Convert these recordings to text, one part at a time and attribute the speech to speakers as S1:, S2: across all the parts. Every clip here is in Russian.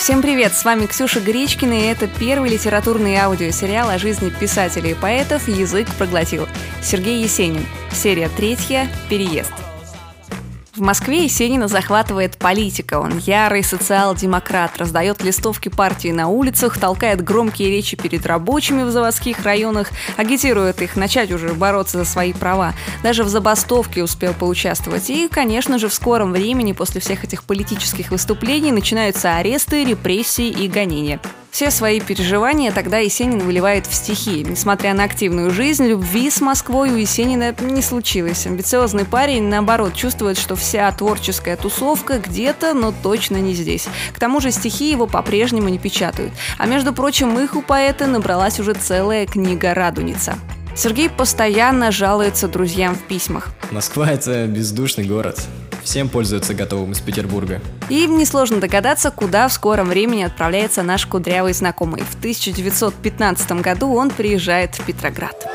S1: Всем привет, с вами Ксюша Гречкина, и это первый литературный аудиосериал о жизни писателей и поэтов «Язык проглотил». Сергей Есенин. Серия третья «Переезд». В Москве Есенина захватывает политика. Он ярый социал-демократ, раздает листовки партии на улицах, толкает громкие речи перед рабочими в заводских районах, агитирует их начать уже бороться за свои права. Даже в забастовке успел поучаствовать. И, конечно же, в скором времени после всех этих политических выступлений начинаются аресты, репрессии и гонения. Все свои переживания тогда Есенин выливает в стихи. Несмотря на активную жизнь, любви с Москвой у Есенина не случилось. Амбициозный парень, наоборот, чувствует, что вся творческая тусовка где-то, но точно не здесь. К тому же стихи его по-прежнему не печатают. А между прочим, их у поэта набралась уже целая книга «Радуница». Сергей постоянно жалуется друзьям в письмах.
S2: Москва – это бездушный город. Всем пользуются готовым из Петербурга.
S1: И несложно догадаться, куда в скором времени отправляется наш кудрявый знакомый. В 1915 году он приезжает в Петроград.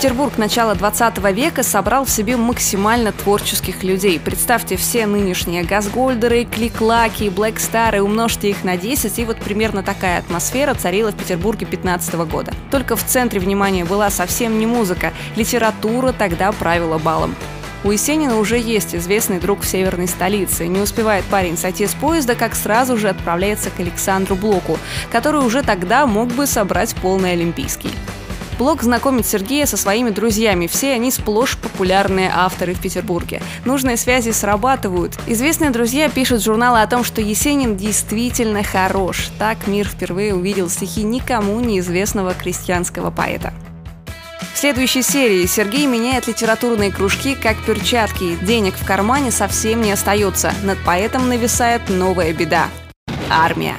S1: Петербург начала 20 века собрал в себе максимально творческих людей. Представьте все нынешние газгольдеры, кликлаки, блэкстары, умножьте их на 10, и вот примерно такая атмосфера царила в Петербурге 15 года. Только в центре внимания была совсем не музыка, литература тогда правила балом. У Есенина уже есть известный друг в северной столице. Не успевает парень сойти с поезда, как сразу же отправляется к Александру Блоку, который уже тогда мог бы собрать полный Олимпийский. Блог знакомит Сергея со своими друзьями. Все они сплошь популярные авторы в Петербурге. Нужные связи срабатывают. Известные друзья пишут журналы о том, что Есенин действительно хорош. Так мир впервые увидел стихи никому неизвестного крестьянского поэта. В следующей серии Сергей меняет литературные кружки как перчатки. Денег в кармане совсем не остается. Над поэтом нависает новая беда – армия.